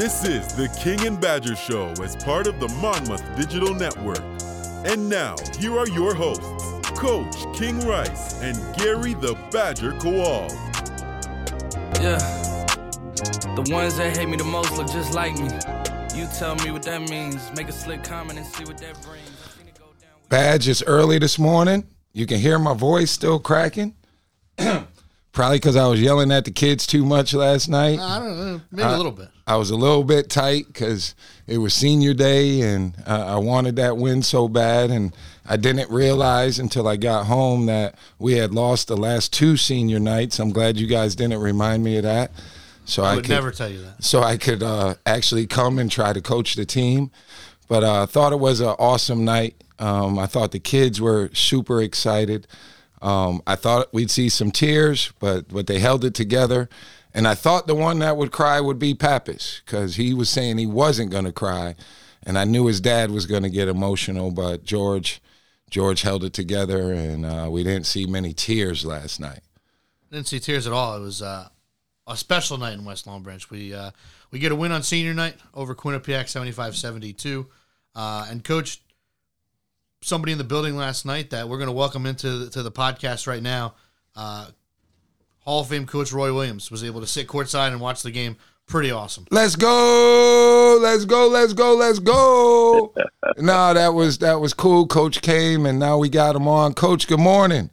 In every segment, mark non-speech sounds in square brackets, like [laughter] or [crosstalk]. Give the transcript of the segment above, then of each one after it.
This is the King and Badger Show as part of the Monmouth Digital Network. And now, here are your hosts, Coach King Rice and Gary the Badger Kowal. Yeah. The ones that hate me the most look just like me. You tell me what that means. Make a slick comment and see what that brings. Badge is early this morning. You can hear my voice still cracking. [clears throat] Probably because I was yelling at the kids too much last night. I don't know, maybe a little bit. I was a little bit tight because it was senior day and uh, I wanted that win so bad. And I didn't realize until I got home that we had lost the last two senior nights. I'm glad you guys didn't remind me of that. So I I, would could, never tell you that. so I could uh, actually come and try to coach the team. But I uh, thought it was an awesome night. Um, I thought the kids were super excited. Um, I thought we'd see some tears, but but they held it together. And I thought the one that would cry would be Pappas because he was saying he wasn't going to cry, and I knew his dad was going to get emotional. But George, George held it together, and uh, we didn't see many tears last night. Didn't see tears at all. It was uh, a special night in West Long Branch. We uh, we get a win on senior night over Quinnipiac 75-72. Uh, and coach somebody in the building last night that we're going to welcome into the, to the podcast right now. Uh, Hall of Fame coach Roy Williams was able to sit courtside and watch the game. Pretty awesome. Let's go, let's go, let's go, let's go. [laughs] no, that was that was cool. Coach came, and now we got him on. Coach, good morning.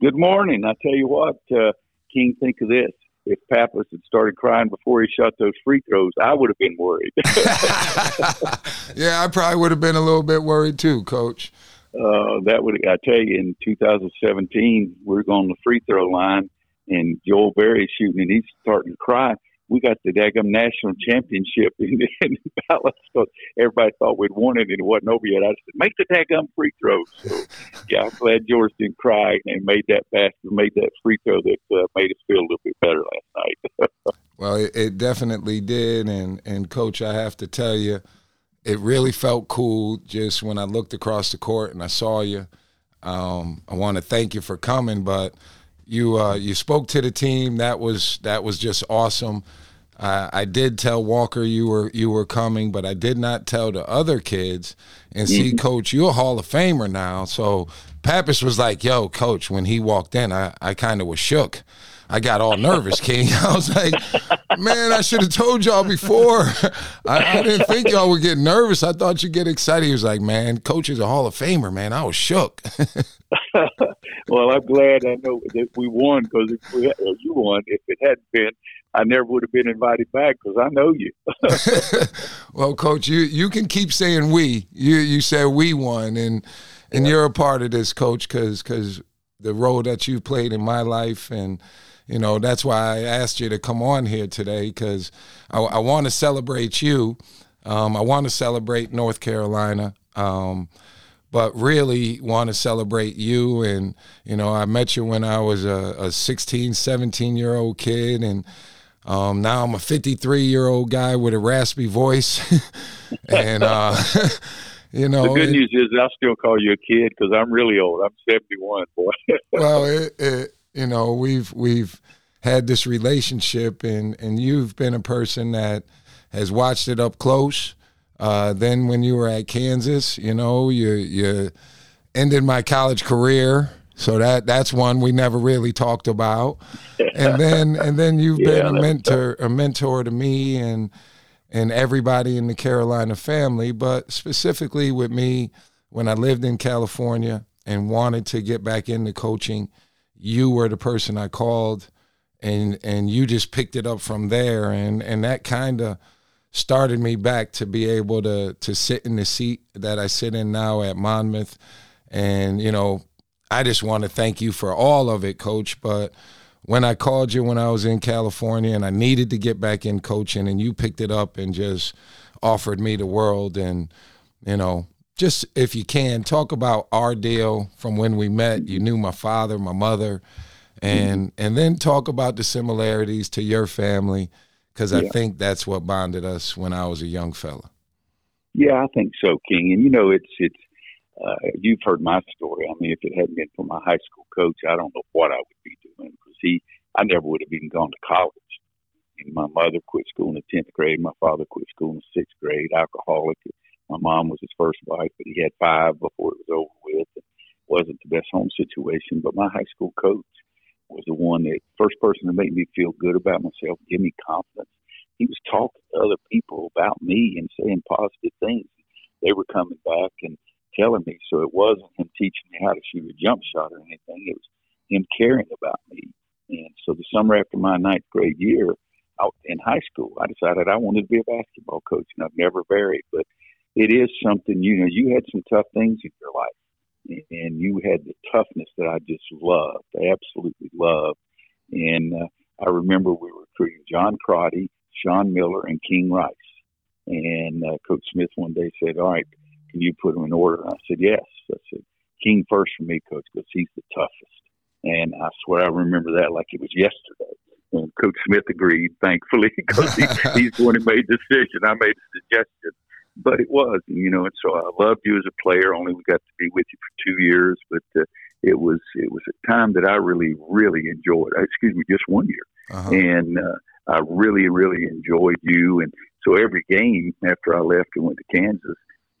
Good morning. I tell you what, uh, King, think of this. If Pappas had started crying before he shot those free throws, I would have been worried. [laughs] yeah, I probably would have been a little bit worried too, Coach. uh, that would, I tell you, in 2017, we we're on the free throw line, and Joel Berry's shooting, and he's starting to cry. We got the daggum national championship [laughs] in, in Dallas. So everybody thought we'd won it, and it wasn't over yet. I said, make the daggum free throws. So, yeah, I'm glad George didn't cry and made that basket, made that free throw that uh, made us feel a little bit better last night. [laughs] Well, it, it definitely did, and and Coach, I have to tell you, it really felt cool just when I looked across the court and I saw you. Um, I want to thank you for coming, but you uh, you spoke to the team. That was that was just awesome. Uh, I did tell Walker you were you were coming, but I did not tell the other kids. And see, Coach, you're a Hall of Famer now. So Pappas was like, "Yo, Coach." When he walked in, I I kind of was shook. I got all nervous, King. [laughs] I was like, man, I should have told y'all before. [laughs] I, I, didn't think y'all would get nervous. I thought you'd get excited. He was like, man, coach is a Hall of Famer, man. I was shook. [laughs] well, I'm glad I know that we won because if we, or you won. If it hadn't been, I never would have been invited back because I know you. well, coach, you you can keep saying we. You you said we won, and and yeah. you're a part of this, coach, because because the role that you played in my life and you know that's why i asked you to come on here today because i, I want to celebrate you um, i want to celebrate north carolina um, but really want to celebrate you and you know i met you when i was a, a 16 17 year old kid and um, now i'm a 53 year old guy with a raspy voice [laughs] and uh, [laughs] you know, the good it, news is I still call you a kid because I'm really old. I'm 71, boy. [laughs] well, it, it, you know, we've we've had this relationship, and and you've been a person that has watched it up close. Uh, then when you were at Kansas, you know, you you ended my college career. So that that's one we never really talked about. And then [laughs] and then you've yeah, been a mentor a mentor to me and and everybody in the Carolina family, but specifically with me when I lived in California and wanted to get back into coaching, you were the person I called and and you just picked it up from there. And and that kind of started me back to be able to to sit in the seat that I sit in now at Monmouth. And you know I just want to thank you for all of it coach. But when I called you when I was in California and I needed to get back in coaching and you picked it up and just offered me the world and you know just if you can talk about our deal from when we met you knew my father my mother and mm-hmm. and then talk about the similarities to your family because I yeah. think that's what bonded us when I was a young fella. Yeah, I think so, King. And you know, it's it's uh, you've heard my story. I mean, if it hadn't been for my high school coach, I don't know what I would be doing because he, I never would have even gone to college. And my mother quit school in the tenth grade. My father quit school in the sixth grade. Alcoholic. My mom was his first wife, but he had five before it was over with. It wasn't the best home situation. But my high school coach was the one that first person to make me feel good about myself, give me confidence. He was talking to other people about me and saying positive things. They were coming back and telling me. So it wasn't him teaching me how to shoot a jump shot or anything. It was him caring about me. And so the summer after my ninth grade year out in high school, I decided I wanted to be a basketball coach, and I've never varied. But it is something, you know, you had some tough things in your life, and you had the toughness that I just loved, I absolutely loved. And uh, I remember we were recruiting John Crotty, Sean Miller, and King Rice. And uh, Coach Smith one day said, All right, can you put them in order? And I said, Yes. I said, King first for me, Coach, because he's the toughest. And I swear I remember that like it was yesterday. And Coach Smith agreed, thankfully, [laughs] because he, [laughs] he's the one who made the decision. I made the suggestion. But it was, you know, and so I loved you as a player. Only we got to be with you for two years, but uh, it was it was a time that I really really enjoyed. Uh, excuse me, just one year, uh-huh. and uh, I really really enjoyed you. And so every game after I left and went to Kansas,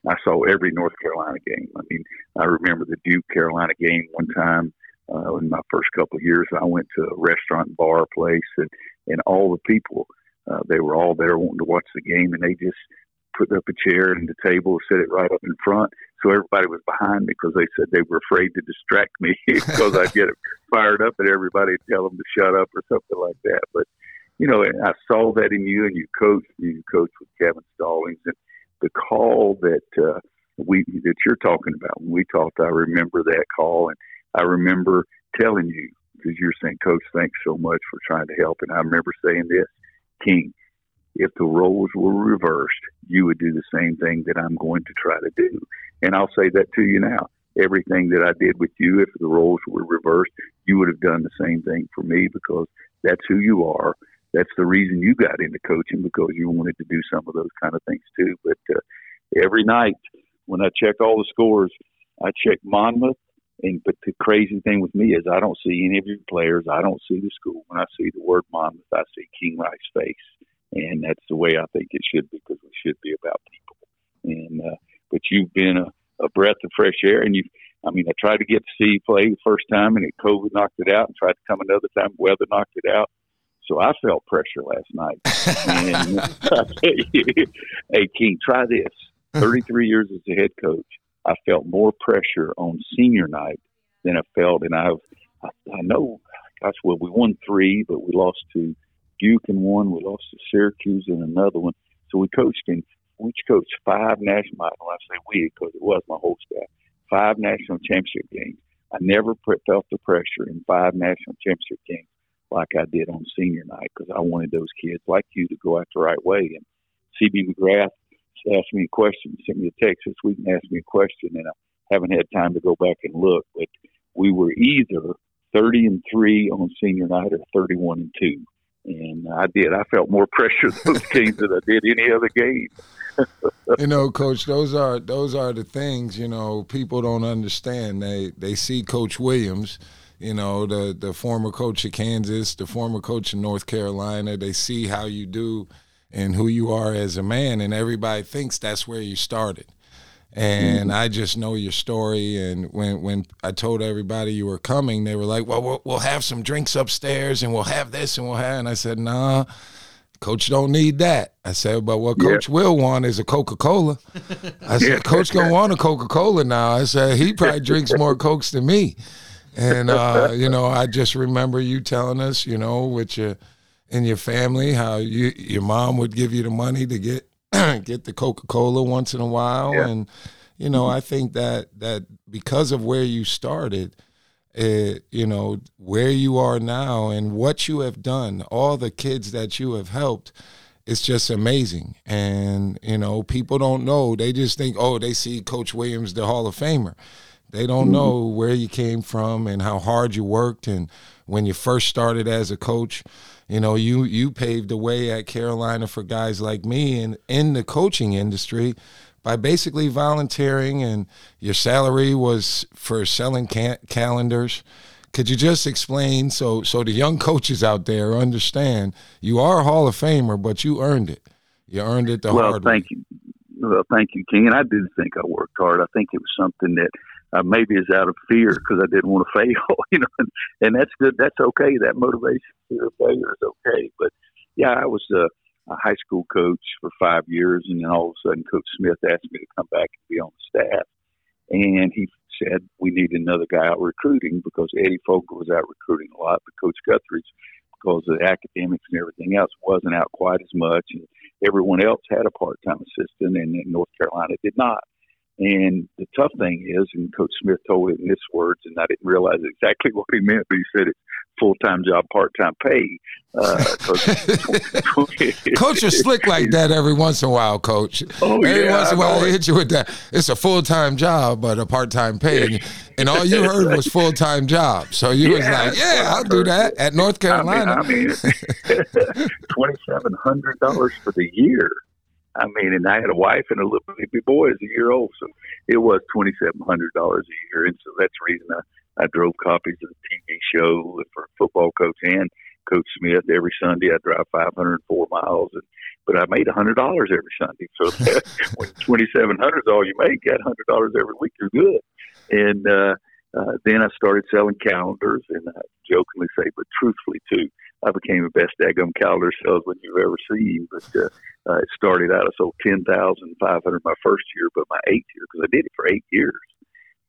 I saw every North Carolina game. I mean, I remember the Duke Carolina game one time uh, in my first couple of years. I went to a restaurant and bar place, and and all the people uh, they were all there wanting to watch the game, and they just put up a chair and the table, set it right up in front. So everybody was behind me because they said they were afraid to distract me [laughs] because I'd get fired up at everybody and tell them to shut up or something like that. But you know, I saw that in you, and you coached. You coached with Kevin Stallings, and the call that uh, we that you're talking about. When we talked, I remember that call, and I remember telling you because you're saying, Coach, thanks so much for trying to help. And I remember saying this, King, if the roles were reversed, you would do the same thing that I'm going to try to do. And I'll say that to you now. Everything that I did with you, if the roles were reversed, you would have done the same thing for me because that's who you are. That's the reason you got into coaching because you wanted to do some of those kind of things too. But uh, every night when I check all the scores, I check Monmouth, and but the crazy thing with me is I don't see any of your players. I don't see the school. When I see the word Monmouth, I see King Rice face, and that's the way I think it should be because we should be about people. And uh, but you've been a, a breath of fresh air, and you. I mean, I tried to get to see you play the first time, and it COVID knocked it out, and tried to come another time, weather knocked it out. So I felt pressure last night. and [laughs] I tell you, hey King, try this. Thirty three years as a head coach I felt more pressure on senior night than I felt, and I've I, I know, gosh, well, we won three, but we lost to Duke in one, we lost to Syracuse in another one. So we coached in, we coached five national. When I say we, because it was my whole staff, five national championship games. I never felt the pressure in five national championship games like I did on senior night because I wanted those kids like you to go out the right way. And CB McGrath asked me a question, sent me a text this week and asked me a question, and I haven't had time to go back and look, but we were either 30 and 3 on senior night or 31 and 2. And I did. I felt more [laughs] pressure those games than I did any other game. [laughs] you know, coach, those are those are the things, you know, people don't understand. They they see coach Williams, you know, the the former coach of Kansas, the former coach of North Carolina, they see how you do and who you are as a man, and everybody thinks that's where you started. And mm-hmm. I just know your story. And when when I told everybody you were coming, they were like, "Well, we'll, we'll have some drinks upstairs, and we'll have this, and we'll have." And I said, "Nah." Coach don't need that. I said, but what Coach yeah. will want is a Coca Cola. [laughs] I said, yeah. Coach gonna want a Coca Cola now. I said he probably drinks more cokes than me. And uh, [laughs] you know, I just remember you telling us, you know, with your in your family how you your mom would give you the money to get [clears throat] get the Coca-Cola once in a while. Yeah. and you know I think that that because of where you started it, you know where you are now and what you have done all the kids that you have helped it's just amazing. And you know people don't know. They just think oh they see coach Williams the Hall of Famer. They don't mm-hmm. know where you came from and how hard you worked and when you first started as a coach you know, you you paved the way at Carolina for guys like me and in the coaching industry by basically volunteering and your salary was for selling calendars could you just explain so so the young coaches out there understand you are a Hall of Famer, but you earned it. You earned it the well, hard thank way. you. Well, thank you, King. And I do think I worked hard. I think it was something that uh, maybe is out of fear because I didn't want to [laughs] fail, you know, and, and that's good. That's okay. That motivation fear of failure is okay. But yeah, I was a, a high school coach for five years, and then all of a sudden, Coach Smith asked me to come back and be on the staff, and he said we need another guy out recruiting because Eddie Fogler was out recruiting a lot, but Coach Guthridge, because of the academics and everything else, wasn't out quite as much, and everyone else had a part-time assistant, and, and North Carolina did not. And the tough thing is, and Coach Smith told it in his words, and I didn't realize exactly [laughs] what he meant, but he said it's full time job, part time pay. Uh, [laughs] Coach is slick like that every once in a while, Coach. Oh, every yeah, once in a while, they hit you with that. It's a full time job, but a part time pay, and, [laughs] and all you heard was full time job. So you was like, "Yeah, I'll do that at North Carolina." I mean, I mean twenty seven hundred dollars for the year. I mean, and I had a wife and a little baby boy is a year old, so it was twenty seven hundred dollars a year, and so that's the reason I, I drove copies of the TV show for football coach and Coach Smith every Sunday. I drive five hundred four miles, and but I made a hundred dollars every Sunday. So [laughs] when twenty seven hundred is all you make, that hundred dollars every week, you're good. And uh, uh, then I started selling calendars, and I jokingly say, but truthfully too, I became the best daggum calendar salesman you've ever seen. But uh, uh, it started out, I sold ten thousand five hundred my first year, but my eighth year, because I did it for eight years.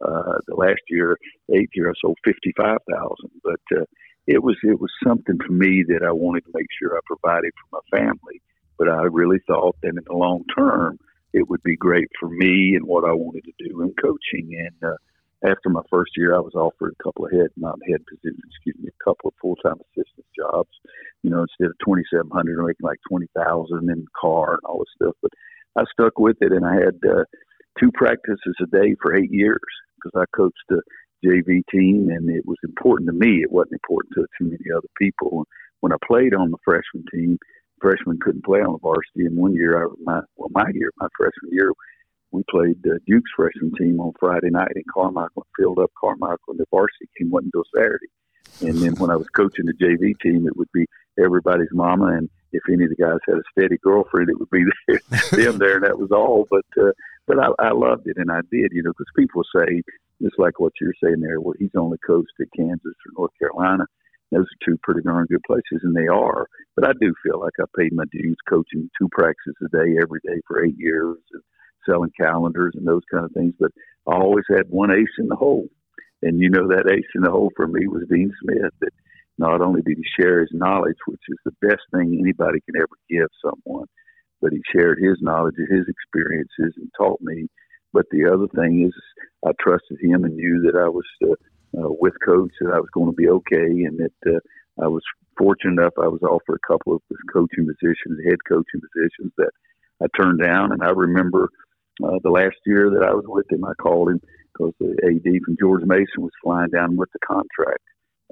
Uh, the last year, eighth year, I sold fifty five thousand. But uh, it was it was something for me that I wanted to make sure I provided for my family. But I really thought that in the long term, it would be great for me and what I wanted to do in coaching. And uh, after my first year, I was offered a couple of head, not head positions, excuse me, a couple of full time assistant jobs. You know, instead of twenty seven hundred, making like twenty thousand in car and all this stuff. But I stuck with it, and I had uh, two practices a day for eight years because I coached the JV team, and it was important to me. It wasn't important to too many other people. When I played on the freshman team, freshmen couldn't play on the varsity. And one year, I, my well, my year, my freshman year, we played uh, Duke's freshman team on Friday night in Carmichael filled up Carmichael, and the varsity team wasn't until Saturday. And then when I was coaching the JV team, it would be everybody's mama, and if any of the guys had a steady girlfriend, it would be [laughs] them [laughs] there, and that was all. But uh, but I, I loved it, and I did, you know, because people say just like what you're saying there. Well, he's only coached at Kansas or North Carolina. Those are two pretty darn good places, and they are. But I do feel like I paid my dues coaching two practices a day every day for eight years and selling calendars and those kind of things. But I always had one ace in the hole. And you know that ace in the hole for me was Dean Smith. That not only did he share his knowledge, which is the best thing anybody can ever give someone, but he shared his knowledge and his experiences and taught me. But the other thing is, I trusted him and knew that I was uh, uh, with coach that I was going to be okay, and that uh, I was fortunate enough. I was offered a couple of coaching positions, head coaching positions that I turned down. And I remember uh, the last year that I was with him, I called him because the AD from George Mason was flying down with the contract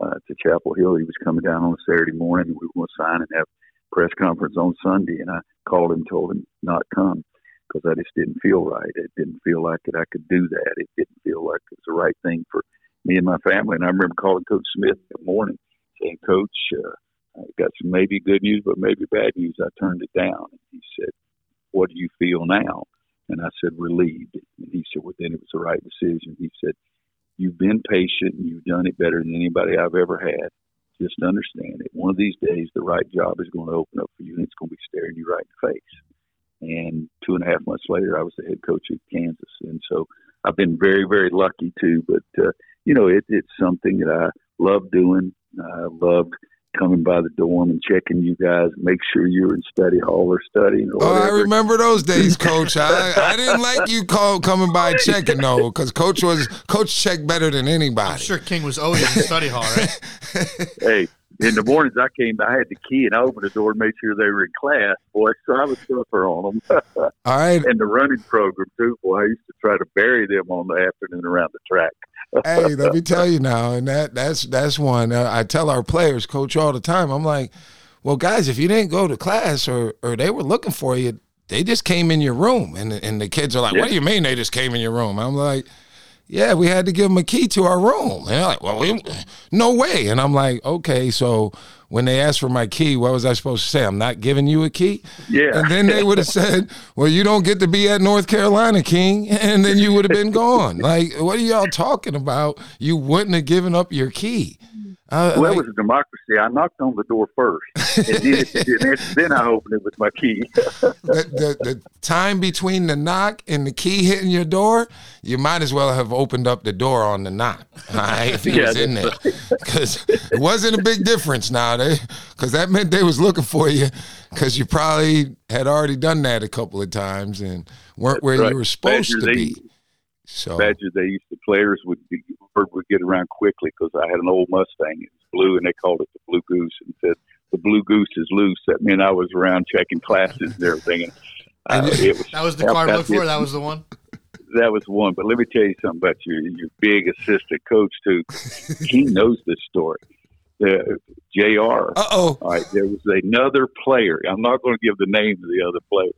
uh, to Chapel Hill. He was coming down on a Saturday morning, we were going to sign and have press conference on Sunday. And I called him, told him not come because I just didn't feel right. It didn't feel like that I could do that. It didn't feel like it was the right thing for me and my family. And I remember calling Coach Smith that morning saying, Coach, uh, I got some maybe good news, but maybe bad news. I turned it down. And he said, What do you feel now? And I said, Relieved. And he said, Well, then it was the right decision. He said, You've been patient and you've done it better than anybody I've ever had. Just understand it. One of these days, the right job is going to open up for you and it's going to be staring you right in the face. And two and a half months later, I was the head coach of Kansas. And so I've been very, very lucky too. But, uh, you know, it, it's something that I love doing. I loved coming by the dorm and checking you guys, make sure you're in study hall or studying or Oh, I remember those [laughs] days, Coach. I, I didn't like you call, coming by [laughs] checking though, because Coach was Coach checked better than anybody. I'm sure King was always in the study hall, right? [laughs] hey, in the mornings I came, I had the key and I opened the door and made sure they were in class, boy. So I was tougher on them. All right, and the running program too, boy. I used to try to bury them on the afternoon around the track. Hey, let me tell you now, and that that's that's one. Uh, I tell our players, coach, all the time. I'm like, well, guys, if you didn't go to class or or they were looking for you, they just came in your room, and and the kids are like, Yeah. what do you mean they just came in your room? I'm like. Yeah, we had to give him a key to our room. And they're like, well, we, no way. And I'm like, okay, so when they asked for my key, what was I supposed to say? I'm not giving you a key. Yeah. And then they would have said, well, you don't get to be at North Carolina, King. [laughs] And then you would have been gone. Like, what are y'all talking about? You wouldn't have given up your key. Uh, well, it was a democracy. I knocked on the door first, and then, then I opened it with my key. the, the, the, time between the knock and the key hitting your door, you might as well have opened up the door on the knock, right, if he yeah, was in there, because it wasn't a big difference now, because that meant they was looking for you, because you probably had already done that a couple of times and weren't That's where right. you were supposed Badger, to they, be. So Badger, they used to players would be, would get around quickly because I had an old Mustang. It was blue, and they called it the Blue Goose, and said the Blue Goose is loose. That meant I was around checking classes and everything. And, uh, it was, [laughs] that was the car for. That was the one. That was one. But let me tell you something about your your big assistant coach too. he [laughs] knows this story. The Jr. Uh oh. All right. There was another player. I'm not going to give the name of the other player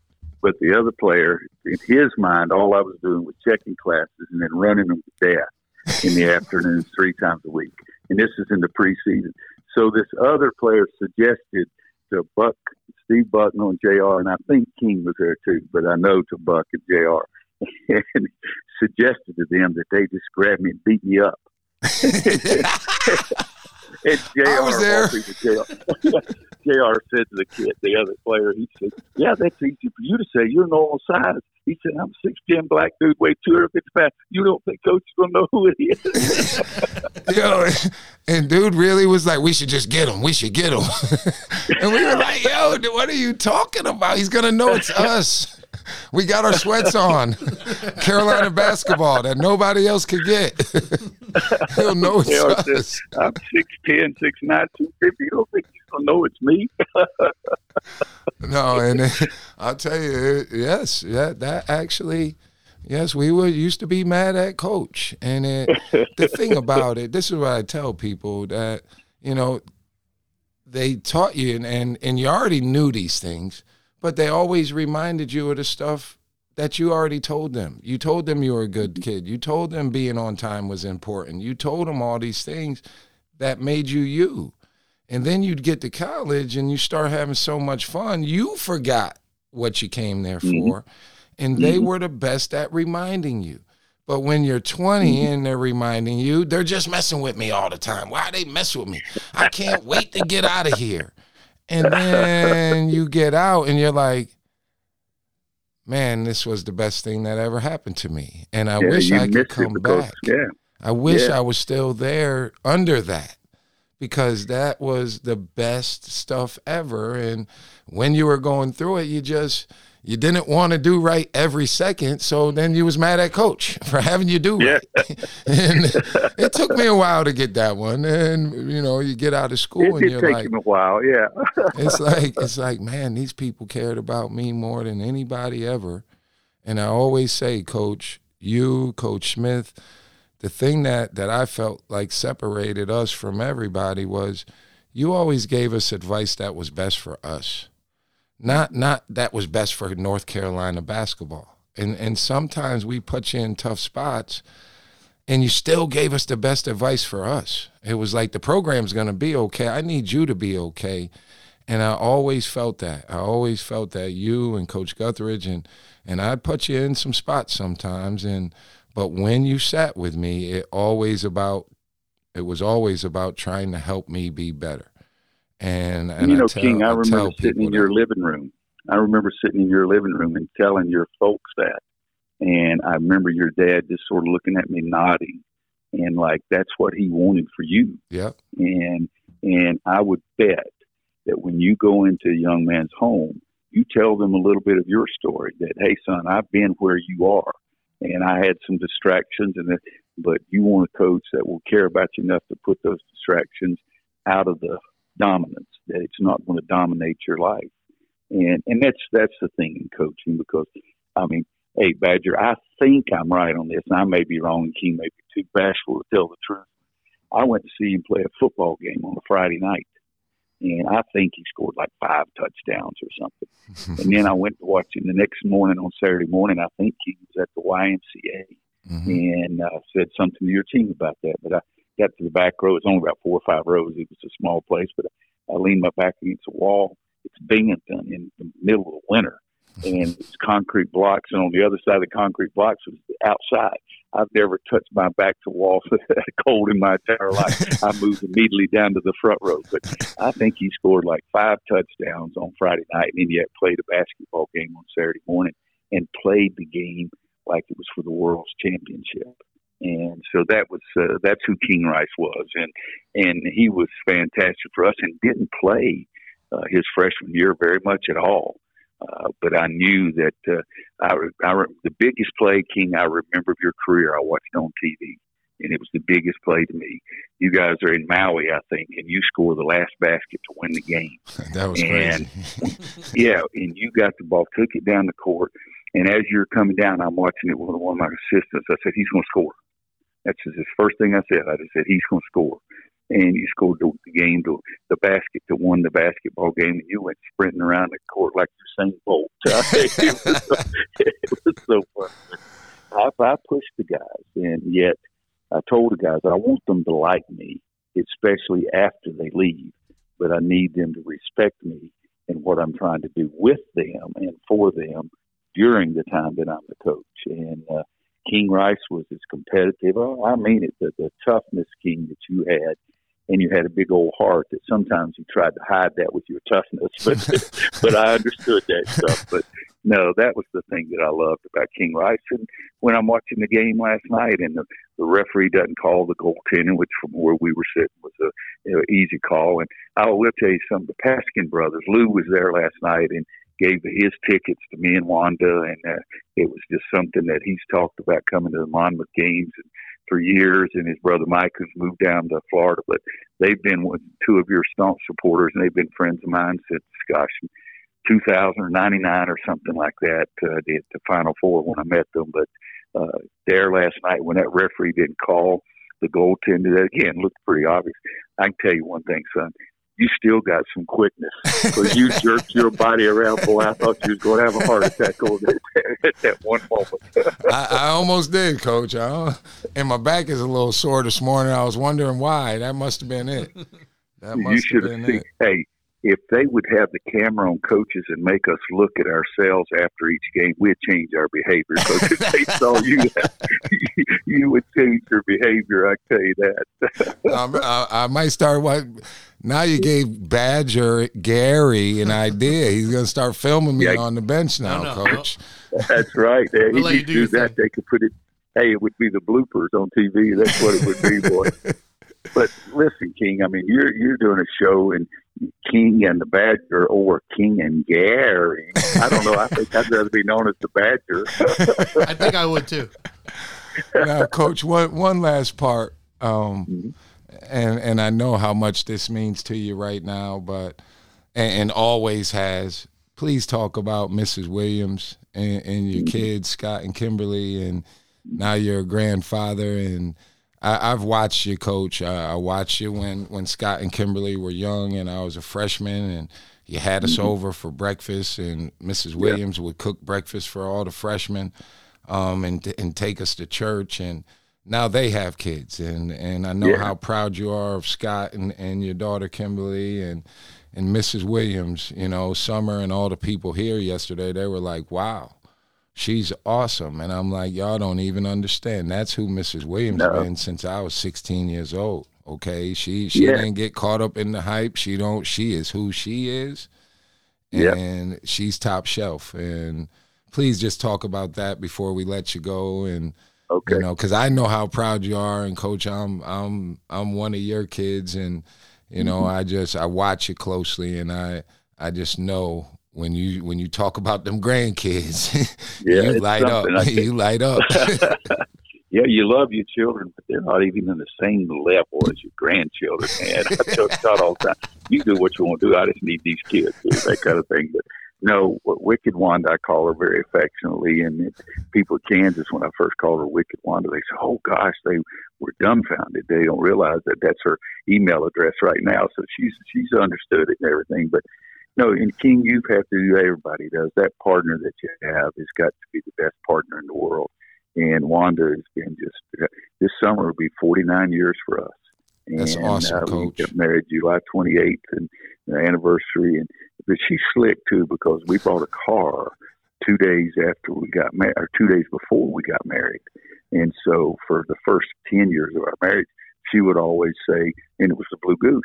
but the other player, in his mind, all I was doing was checking classes and then running them to death in the afternoons three times a week. And this is in the preseason. So this other player suggested to Buck, Steve Bucknall and JR, and I think King was there too, but I know to Buck and JR, and [laughs] suggested to them that they just grab me and beat me up. [laughs] And JR, I was there. JR, [laughs] JR said to the kid, the other player, he said, Yeah, that's easy for you to say. You're normal size. He said, I'm a 6'10 black dude, weigh 250 pounds. You don't think coach is to know who it is? [laughs] yo, and dude really was like, We should just get him. We should get him. [laughs] and we were like, Yo, what are you talking about? He's going to know it's us we got our sweats on. Carolina basketball that nobody else could get. [laughs] He'll know it's yeah, us. I'm 6'10", 6'9", 250. You don't think he'll know it's me? [laughs] no, and I'll tell you, yes, yeah, that actually. Yes, we were used to be mad at coach, and it, the thing [laughs] about it, this is what I tell people that you know they taught you, and, and and you already knew these things, but they always reminded you of the stuff that you already told them. You told them you were a good kid. You told them being on time was important. You told them all these things that made you you. And then you'd get to college and you start having so much fun, you forgot what you came there mm-hmm. for. And they mm-hmm. were the best at reminding you. But when you're 20 mm-hmm. and they're reminding you, they're just messing with me all the time. Why they mess with me? I can't wait to get out of here. And [laughs] then you get out and you're like, man, this was the best thing that ever happened to me. And I yeah, wish I could come back. Yeah. I wish yeah. I was still there under that because that was the best stuff ever. And when you were going through it, you just you didn't want to do right every second, so then you was mad at coach [laughs] for having you do right. [laughs] and it took me a while to get that one. And you know, you get out of school it and you're take like, a while, yeah. [laughs] it's like it's like, man, these people cared about me more than anybody ever. And I always say, Coach, you, Coach Smith, the thing that that I felt like separated us from everybody was you always gave us advice that was best for us not not that was best for North Carolina basketball. And and sometimes we put you in tough spots and you still gave us the best advice for us. It was like the program's going to be okay. I need you to be okay. And I always felt that. I always felt that you and Coach Guthridge and and I'd put you in some spots sometimes and but when you sat with me, it always about it was always about trying to help me be better. And, and you know, tell, King, I, I remember sitting in your living room. I remember sitting in your living room and telling your folks that. And I remember your dad just sort of looking at me nodding and like that's what he wanted for you. Yeah. And and I would bet that when you go into a young man's home, you tell them a little bit of your story that, hey son, I've been where you are and I had some distractions and that, but you want a coach that will care about you enough to put those distractions out of the dominance, that it's not going to dominate your life. And and that's that's the thing in coaching because I mean, hey Badger, I think I'm right on this, and I may be wrong, and King may be too bashful to tell the truth. I went to see him play a football game on a Friday night, and I think he scored like five touchdowns or something. [laughs] and then I went to watch him the next morning on Saturday morning. I think he was at the YMCA, mm-hmm. and uh, said something to your team about that. But I got to the back row. It's only about four or five rows. It was a small place, but I leaned my back against the wall. It's Binghamton in the middle of winter, and [laughs] it's concrete blocks, and on the other side of the concrete blocks was the outside. I've never touched my back to wall [laughs] so cold in my entire life. I moved immediately down to the front row. But I think he scored like five touchdowns on Friday night, and yet played a basketball game on Saturday morning and played the game like it was for the world's championship. And so that was uh, that's who King Rice was, and and he was fantastic for us, and didn't play uh, his freshman year very much at all. Uh, but I knew that uh, I, I, the biggest play, King, I remember of your career, I watched on TV, and it was the biggest play to me. You guys are in Maui, I think, and you score the last basket to win the game. [laughs] that was and, crazy. [laughs] yeah, and you got the ball, took it down the court, and as you're coming down, I'm watching it with one of my assistants. I said, "He's going to score." That's his first thing I said. I just said, "He's going to score." and you scored the, the game to the basket to win the basketball game, and you went sprinting around the court like Usain Bolt. [laughs] it, was so, [laughs] it was so fun. I, I pushed the guys, and yet I told the guys I want them to like me, especially after they leave. But I need them to respect me and what I'm trying to do with them and for them during the time that I'm the coach. And uh, King Rice was as competitive. Oh, I mean it, the, the toughness, King, that you had and you had a big old heart that sometimes you tried to hide that with your toughness, but [laughs] but I understood that stuff. But no, that was the thing that I loved about King Rice. And when I'm watching the game last night, and the, the referee doesn't call the goaltending, which from where we were sitting was a you know, easy call. And I will tell you something: the Paskin brothers, Lou was there last night, and gave his tickets to me and Wanda, and uh, it was just something that he's talked about coming to the Monmouth games for years, and his brother Mike has moved down to Florida. But they've been with two of your staunch supporters, and they've been friends of mine since gosh, 2099 or 99 or something like that. Uh, the, the Final Four when I met them, but uh, there last night when that referee didn't call the goaltender, that again looked pretty obvious. I can tell you one thing, son you still got some quickness because you [laughs] jerked your body around. Boy, I thought you was going to have a heart attack over there [laughs] at that one moment. [laughs] I, I, almost did, Coach. I, and my back is a little sore this morning. I was wondering why. That must have been it. That must you should have been seen, it. Hey, if they would have the camera on coaches and make us look at ourselves after each game, we'd change our behavior. Because if they [laughs] saw you, [laughs] you would change your behavior. I tell you that. [laughs] um, I, I, might start what. Now you gave Badger Gary an idea. He's going to start filming me yeah. on the bench now, no, no, Coach. No. That's right. He we'll do, do that. They could put it. Hey, it would be the bloopers on TV. That's what it would be, boy. but listen, King. I mean, you're you're doing a show and King and the Badger or King and Gary. I don't know. I think I'd rather be known as the Badger. [laughs] I think I would too. Now, Coach, one one last part, um, mm-hmm. and and I know how much this means to you right now, but and, and always has. Please talk about Mrs. Williams and, and your mm-hmm. kids, Scott and Kimberly, and now you're a grandfather and I, have watched you, Coach. Uh, I watched you when when Scott and Kimberly were young, and I was a freshman, and you had us mm-hmm. over for breakfast, and Mrs. Williams yeah. would cook breakfast for all the freshmen, um, and and take us to church, and now they have kids, and and I know yeah. how proud you are of Scott and and your daughter Kimberly, and and Mrs. Williams. You know, Summer and all the people here yesterday, they were like, wow she's awesome. And I'm like, y'all don't even understand. That's who Mrs. Williams no. been since I was 16 years old. Okay, she she yeah. didn't get caught up in the hype. She don't. She is who she is, and she's top shelf. And please just talk about that before we let you go. And okay. you know, because I know how proud you are. And coach, I'm I'm I'm one of your kids, and you know, mm-hmm. I just I watch you closely, and I I just know when you when you talk about them grandkids, [laughs] yeah, you light up. [laughs] you light up. [laughs] yeah, you love your children, but they're not even in the same level as your grandchildren. Man, I tell Scott all the time, you do what you want to do. I just need these kids, that kind of thing. But no, Wicked Wanda, I call her very affectionately, and it, people in Kansas, when I first called her Wicked Wanda, they say, "Oh gosh," they were dumbfounded. They don't realize that that's her email address right now. So she's she's understood it and everything, but no, in King, you've to do everybody does. That partner that you have has got to be the best partner in the world. And Wanda has been just this summer will be 49 years for us. And, That's awesome, uh, Coach. We got married July 28th and the anniversary, and but she's slick too because we bought a car two days after we got married, or two days before we got married. And so for the first 10 years of our marriage, she would always say, and it was the Blue Goose.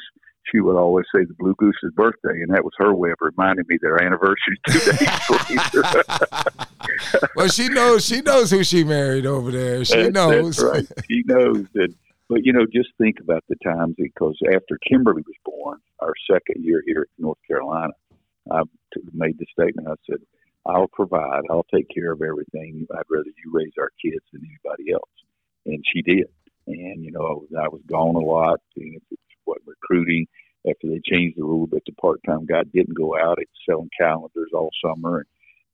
She would always say the Blue Goose's birthday, and that was her way of reminding me their anniversary two days [laughs] later. well, she knows. She knows who she married over there. She That- knows. Right. She knows that. But you know, just think about the times because after Kimberly was born, our second year here at North Carolina, I made the statement. I said, "I'll provide. I'll take care of everything. I'd rather you raise our kids than anybody else." And she did. And you know, I was, I was gone a lot. And it's what recruiting after they changed the rule that the part-time guy didn't go out. It's selling calendars all summer and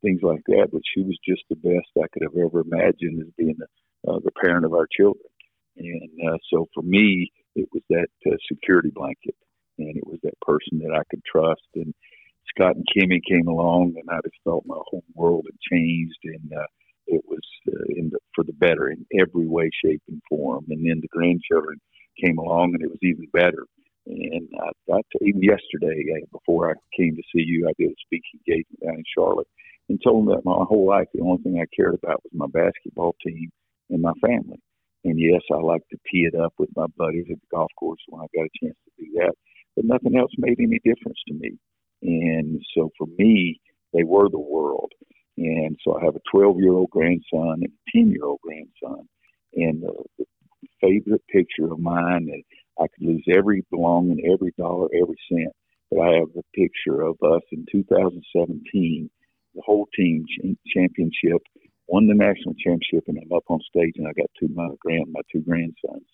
things like that. But she was just the best I could have ever imagined as being the, uh, the parent of our children. And uh, so for me, it was that uh, security blanket, and it was that person that I could trust. And Scott and Kimmy came along, and I just felt my whole world had changed, and uh, it was uh, in for the better in every way, shape, and form. And then the grandchildren came along, and it was even better. And I, I even yesterday, uh, before I came to see you, I did a speaking engagement down in Charlotte, and told them that my whole life the only thing I cared about was my basketball team and my family. And yes, I like to tee it up with my buddies at the golf course when I got a chance to do that. But nothing else made any difference to me. And so for me, they were the world. And so I have a 12 year old grandson and a 10 year old grandson. And the, the favorite picture of mine that I could lose every belonging, every dollar, every cent. But I have the picture of us in 2017, the whole team ch- championship won the national championship, and I'm up on stage, and I got two my grand my two grandsons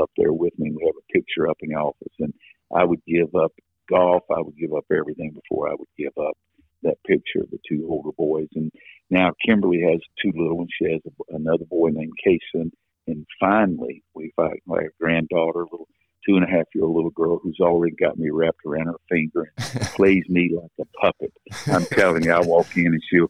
up there with me. And we have a picture up in the office, and I would give up golf. I would give up everything before I would give up that picture of the two older boys. And now Kimberly has two little ones. She has a, another boy named Kason, and finally we find my granddaughter, a little two and a half year old little girl who's already got me wrapped around her finger and [laughs] plays me like a puppet. I'm telling you, I walk in and she'll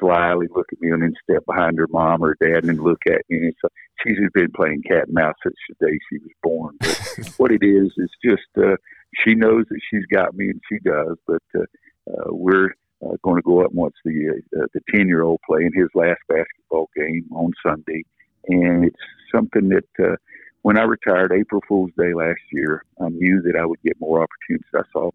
slyly look at me and then step behind her mom or dad and look at me. And so she's just been playing cat and mouse since the day she was born. But [laughs] what it is is just uh, she knows that she's got me, and she does. But uh, uh, we're uh, going to go up and watch the uh, the ten year old play in his last basketball game on Sunday, and it's something that. Uh, when I retired April Fool's Day last year, I knew that I would get more opportunities. I saw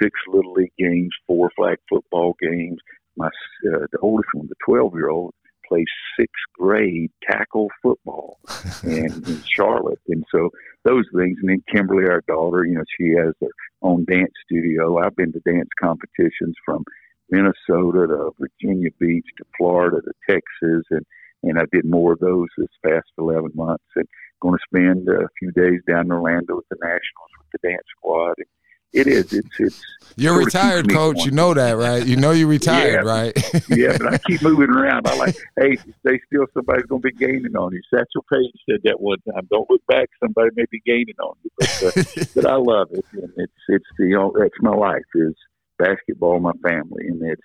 six little league games, four flag football games, my uh, the oldest one, the 12 year old, plays sixth grade tackle football [laughs] in, in Charlotte, and so those things. And then Kimberly, our daughter, you know, she has her own dance studio. I've been to dance competitions from Minnesota to Virginia Beach to Florida to Texas, and and I did more of those this past 11 months. And going to spend a few days down in Orlando with the Nationals with the dance squad. And it is. It's it's. You're sort of keeps retired, coach. going. You know that, right? You know you retired, Yeah. right? [laughs] yeah, but I keep moving around. I like, [laughs] hey, they still. Somebody's going to be gaining on you. Satchel Paige said that one time. Don't look back. Somebody may be gaining on you. But, uh, [laughs] but I love it. And it's it's the you know, that's my life is basketball, my family, and it's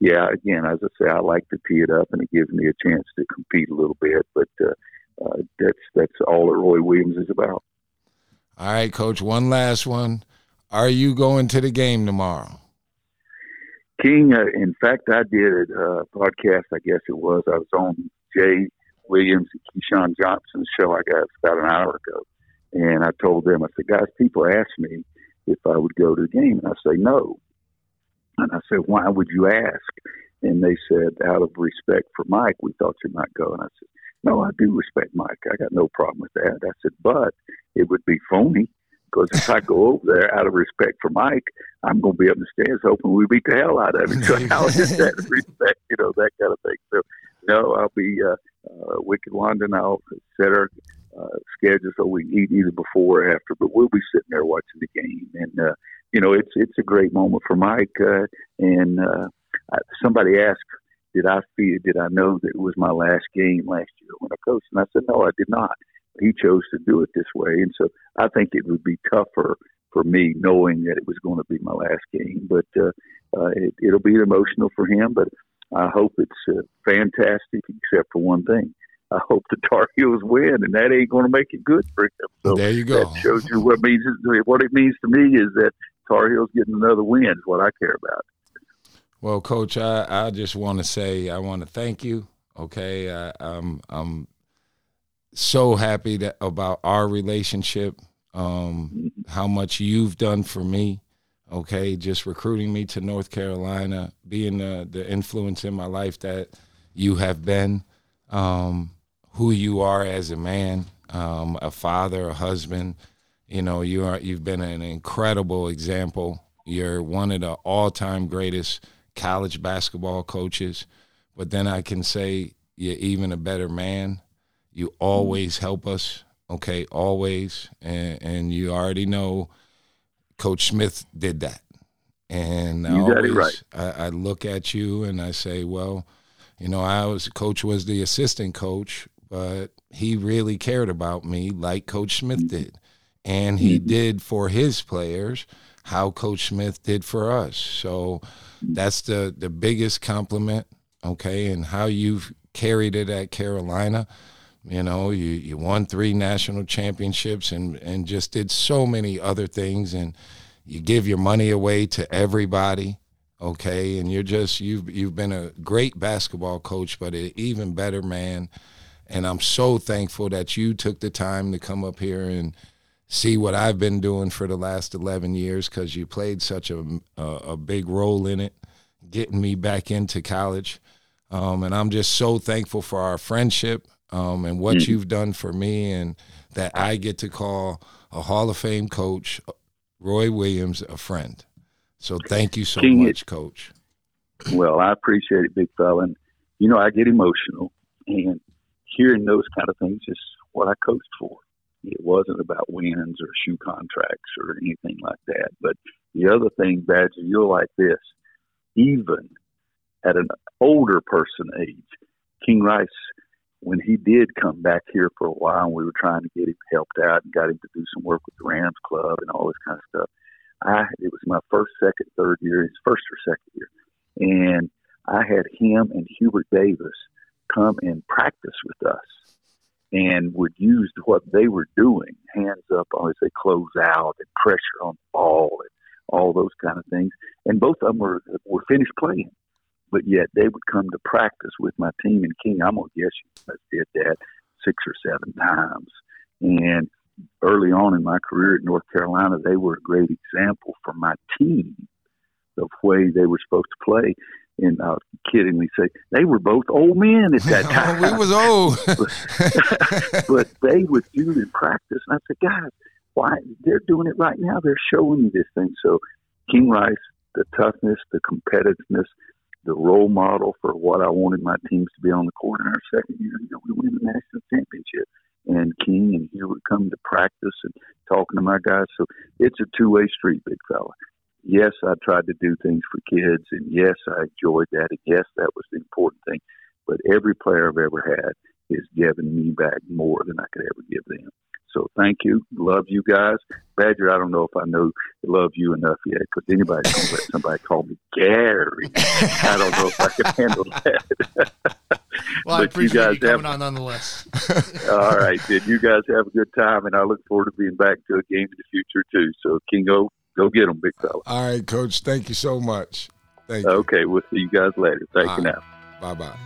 yeah. Again, as I say, I like to tee it up, and it gives me a chance to compete a little bit. But uh, uh, that's that's all that Roy Williams is about. All right, coach. One last one. Are you going to the game tomorrow? King, uh, in fact, I did a podcast, I guess it was. I was on Jay Williams and Keyshawn Johnson's show, I guess, about an hour ago. And I told them, I said, guys, people ask me if I would go to the game. And I say, no. And I said, why would you ask? And they said, out of respect for Mike, we thought you might go. And I said, no, I do respect Mike. I got no problem with that. I said, but it would be phony because if I go [laughs] over there out of respect for Mike, I'm going to be up in the stands hoping we beat the hell out of him. So how is that respect? You know that kind of thing. So no, I'll be uh, uh, Wicked Wanda. I'll set our uh, schedule so we eat either before or after, but we'll be sitting there watching the game. And uh, you know, it's it's a great moment for Mike. Uh, and uh, I, somebody asked, did I feel? Did I know that it was my last game last year when I coached? And I said, no, I did not he chose to do it this way. And so I think it would be tougher for me knowing that it was going to be my last game. But uh, uh, it, it'll be emotional for him. But I hope it's uh, fantastic, except for one thing. I hope the Tar Heels win, and that ain't going to make it good for him. So there you go. That shows you what means. What it means to me is that Tar Heels getting another win is what I care about. Well, Coach, I, I just want to say I want to thank you. Okay, I, I'm I'm so happy that about our relationship, um, how much you've done for me. Okay, just recruiting me to North Carolina, being the, the influence in my life that you have been, um, who you are as a man, um, a father, a husband. You know, you are you've been an incredible example. You're one of the all-time greatest college basketball coaches. But then I can say you're even a better man. You always help us, okay? Always, and and you already know Coach Smith did that. And I You got it always, right. I, I look at you and I say, well, you know, I was coach was the assistant coach, but he really cared about me like Coach Smith mm-hmm. did. And he mm-hmm. did for his players how Coach Smith did for us. So that's the the biggest compliment, okay, and how you've carried it at Carolina. You know, you, you won three national championships and, and just did so many other things and you give your money away to everybody, okay? And you're just you've you've been a great basketball coach, but an even better man. And I'm so thankful that you took the time to come up here and see what I've been doing for the last 11 years because you played such a, a, a big role in it, getting me back into college. Um, and I'm just so thankful for our friendship um, and what you've done for me, and that I get to call a Hall of Fame coach, Roy Williams, a friend. So thank you so King, much, Coach. Well, I appreciate it, big fella. And, you know, I get emotional, and hearing those kind of things is what I coached for. It wasn't about wins or shoe contracts or anything like that. But the other thing, Badger, you're like this. Even at an older person age, King Rice, when he did come back here for a while, and we were trying to get him helped out and got him to do some work with the Rams Club and all this kind of stuff. I it was my first, second, third year, his first or second year, and I had him and Hubert Davis come and practice with us, and would use what they were doing, hands up as they close out and pressure on the ball and all those kind of things. And both of them were were finished playing, but yet they would come to practice with my team. And King, I'm gonna guess you did that six or seven times, and early on in my career at North Carolina, they were a great example for my team of way they were supposed to play. And I kiddingly say they were both old men at that [laughs] time. we was old. [laughs] [laughs] but they would do it in practice, and I said, guys, why they're doing it right now? They're showing you this thing. So King Rice, the toughness, the competitiveness, the role model for what I wanted my teams to be on the court in our second year. You know, we win the national championship and King and Hugh would come to practice and talking to my guys. So it's a two way street, big fella. Yes, I tried to do things for kids, and yes, I enjoyed that, and yes, that was the important thing. But every player I've ever had has given me back more than I could ever give them. So thank you. Love you guys. Badger, I don't know if I know love you enough yet because anybody's going to let somebody call me Gary. I don't know if I can handle that. [laughs] Well, I But you appreciate you, guys have- coming on nonetheless. [laughs] All right, then you guys have a good time, and I look forward to being back to a game in the future too. So Kingo, go get them, big fella. All right, Coach. Thank you so much. Thank you. Okay, we'll see you guys later. Thank All you right. now. Bye bye.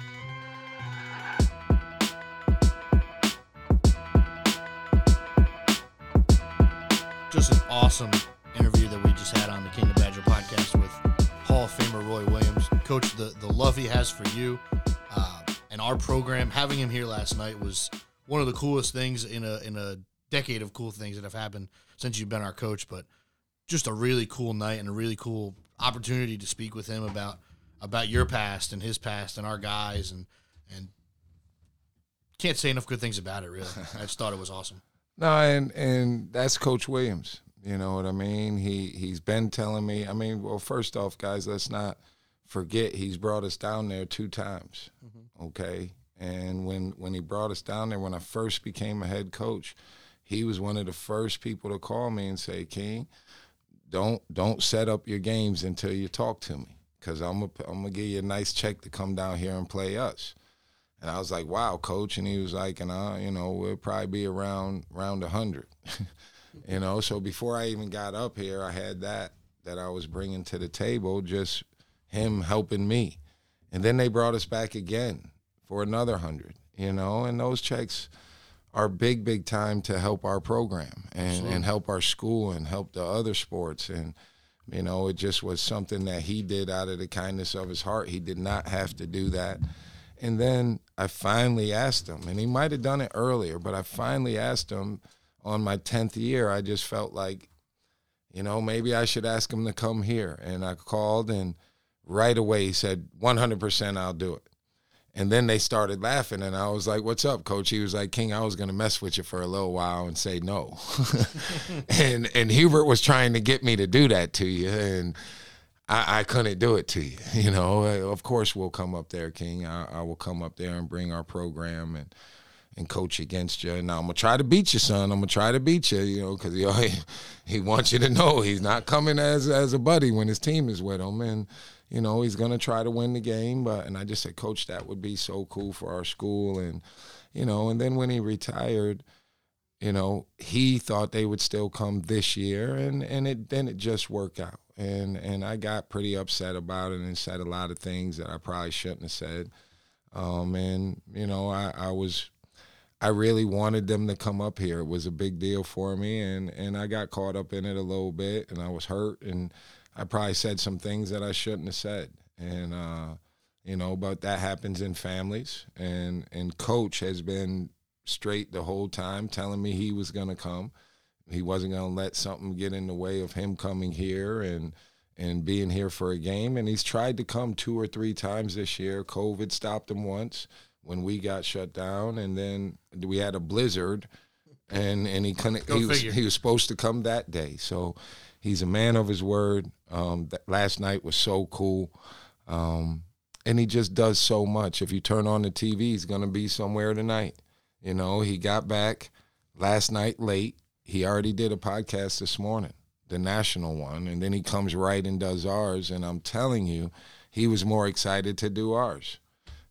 just an awesome interview that we just had on the King of Badger podcast with Hall of Famer Roy Williams. Coach, the, the love he has for you uh, and our program, having him here last night was one of the coolest things in a in a decade of cool things that have happened since you've been our coach. But just a really cool night and a really cool opportunity to speak with him about about your past and his past and our guys and and can't say enough good things about it. Really, [laughs] I just thought it was awesome. No, and and that's Coach Williams. You know what I mean? He he's been telling me. I mean, well, first off, guys, let's not forget he's brought us down there two times. Mm-hmm. Okay, and when when he brought us down there, when I first became a head coach, he was one of the first people to call me and say, "King, don't don't set up your games until you talk to me, because I'm gonna I'm gonna give you a nice check to come down here and play us." And I was like, wow, coach. And he was like, and I, you know, we'll probably be around around a hundred. [laughs] you know, so before I even got up here, I had that that I was bringing to the table, just him helping me. And then they brought us back again for another hundred, you know, and those checks are big, big time to help our program and, and help our school and help the other sports. And, you know, it just was something that he did out of the kindness of his heart. He did not have to do that. And then I finally asked him, and he might have done it earlier, but I finally asked him on my 10th year. I just felt like, you know, maybe I should ask him to come here. And I called, and right away he said, 100% I'll do it. And then they started laughing, and I was like, "What's up, coach?" He was like, "King, I was to mess with you for a little while and say no." [laughs] and and Hubert was trying to get me to do that to you, and I, I, couldn't do it to you. [laughs] You know, of course we'll come up there, King. I, I, will come up there and bring our program and and coach against you. Now I'm gonna try to beat you, son. I'm gonna try to beat you. You know, because he [laughs] he wants you to know he's not coming as as a buddy when his team is with him, and you know, he's going to try to win the game. But and I just said, Coach, that would be so cool for our school. And you know, and then when he retired, you know, he thought they would still come this year, and and it then it just worked out. And and I got pretty upset about it and said a lot of things that I probably shouldn't have said. Um, and you know, I, I was I really wanted them to come up here. It was a big deal for me, and and I got caught up in it a little bit, and I was hurt, and I probably said some things that I shouldn't have said, and uh, you know, but that happens in families. And and coach has been straight the whole time, telling me he was going to come. He wasn't going to let something get in the way of him coming here and and being here for a game. And he's tried to come two or three times this year. COVID stopped him once when we got shut down, and then we had a blizzard, and and he couldn't. he was he was supposed to come that day, so he's a man of his word. Um, last night was so cool. Um, and he just does so much. If you turn on the TV, he's going to be somewhere tonight. You know, he got back last night late. He already did a podcast this morning, the national one, and then he comes right and does ours. And I'm telling you, he was more excited to do ours.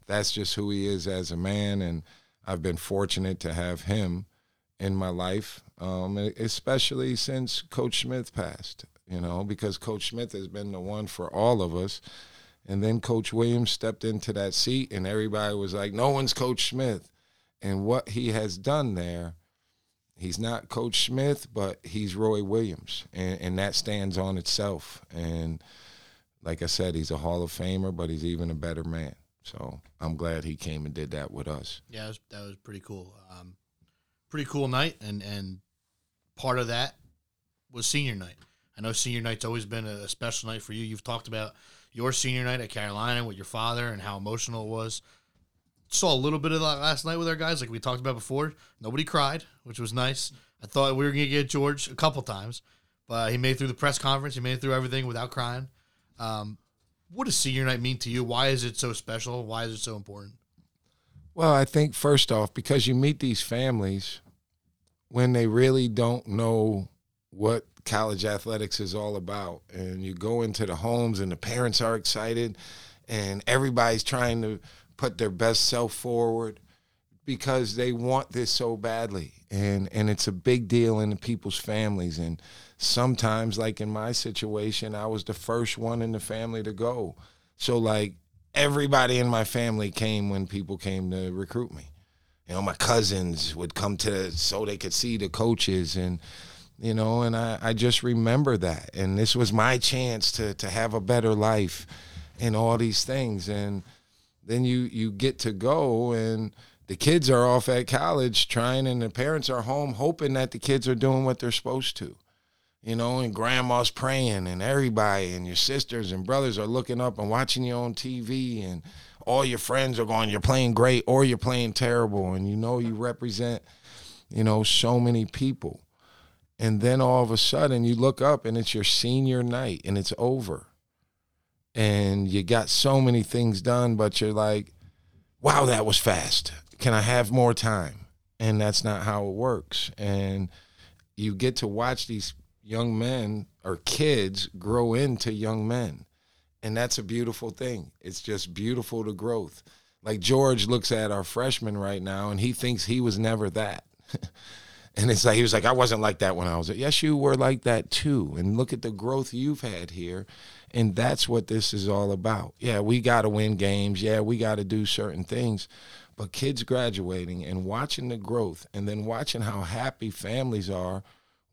That's just who he is as a man. And I've been fortunate to have him in my life, um, especially since Coach Smith passed you know, because Coach Smith has been the one for all of us. And then Coach Williams stepped into that seat, and everybody was like, no one's Coach Smith. And what he has done there, he's not Coach Smith, but he's Roy Williams. And, and that stands on itself. And like I said, he's a Hall of Famer, but he's even a better man. So I'm glad he came and did that with us. Yeah, that was, that was pretty cool. Um, pretty cool night, and and part of that was senior night. I know senior night's always been a special night for you. You've talked about your senior night at Carolina with your father and how emotional it was. Saw a little bit of that last night with our guys, like we talked about before. Nobody cried, which was nice. I thought we were going to get George a couple times, but he made through the press conference. He made through everything without crying. Um, what does senior night mean to you? Why is it so special? Why is it so important? Well, I think first off, because you meet these families when they really don't know what college athletics is all about. And you go into the homes, and the parents are excited, and everybody's trying to put their best self forward because they want this so badly. And and it's a big deal in the people's families. And sometimes, like in my situation, I was the first one in the family to go. So like everybody in my family came when people came to recruit me. You know, my cousins would come to so they could see the coaches and you know, and I, I just remember that. And this was my chance to to have a better life and all these things. And then you you get to go and the kids are off at college trying and the parents are home hoping that the kids are doing what they're supposed to. You know, and grandma's praying and everybody and your sisters and brothers are looking up and watching you on TV and all your friends are going, You're playing great or you're playing terrible and you know you represent, you know, so many people and then all of a sudden you look up and it's your senior night and it's over. And you got so many things done, but you're like, wow, that was fast. Can I have more time? And that's not how it works. And you get to watch these young men or kids grow into young men. And that's a beautiful thing. It's just beautiful to growth. Like George looks at our freshman right now and he thinks he was never that. [laughs] and it's like he was like, I wasn't like that when I was. Yes, you were like that too. And look at the growth you've had here. And that's what this is all about. Yeah, we got to win games. Yeah, we got to do certain things. But kids graduating and watching the growth and then watching how happy families are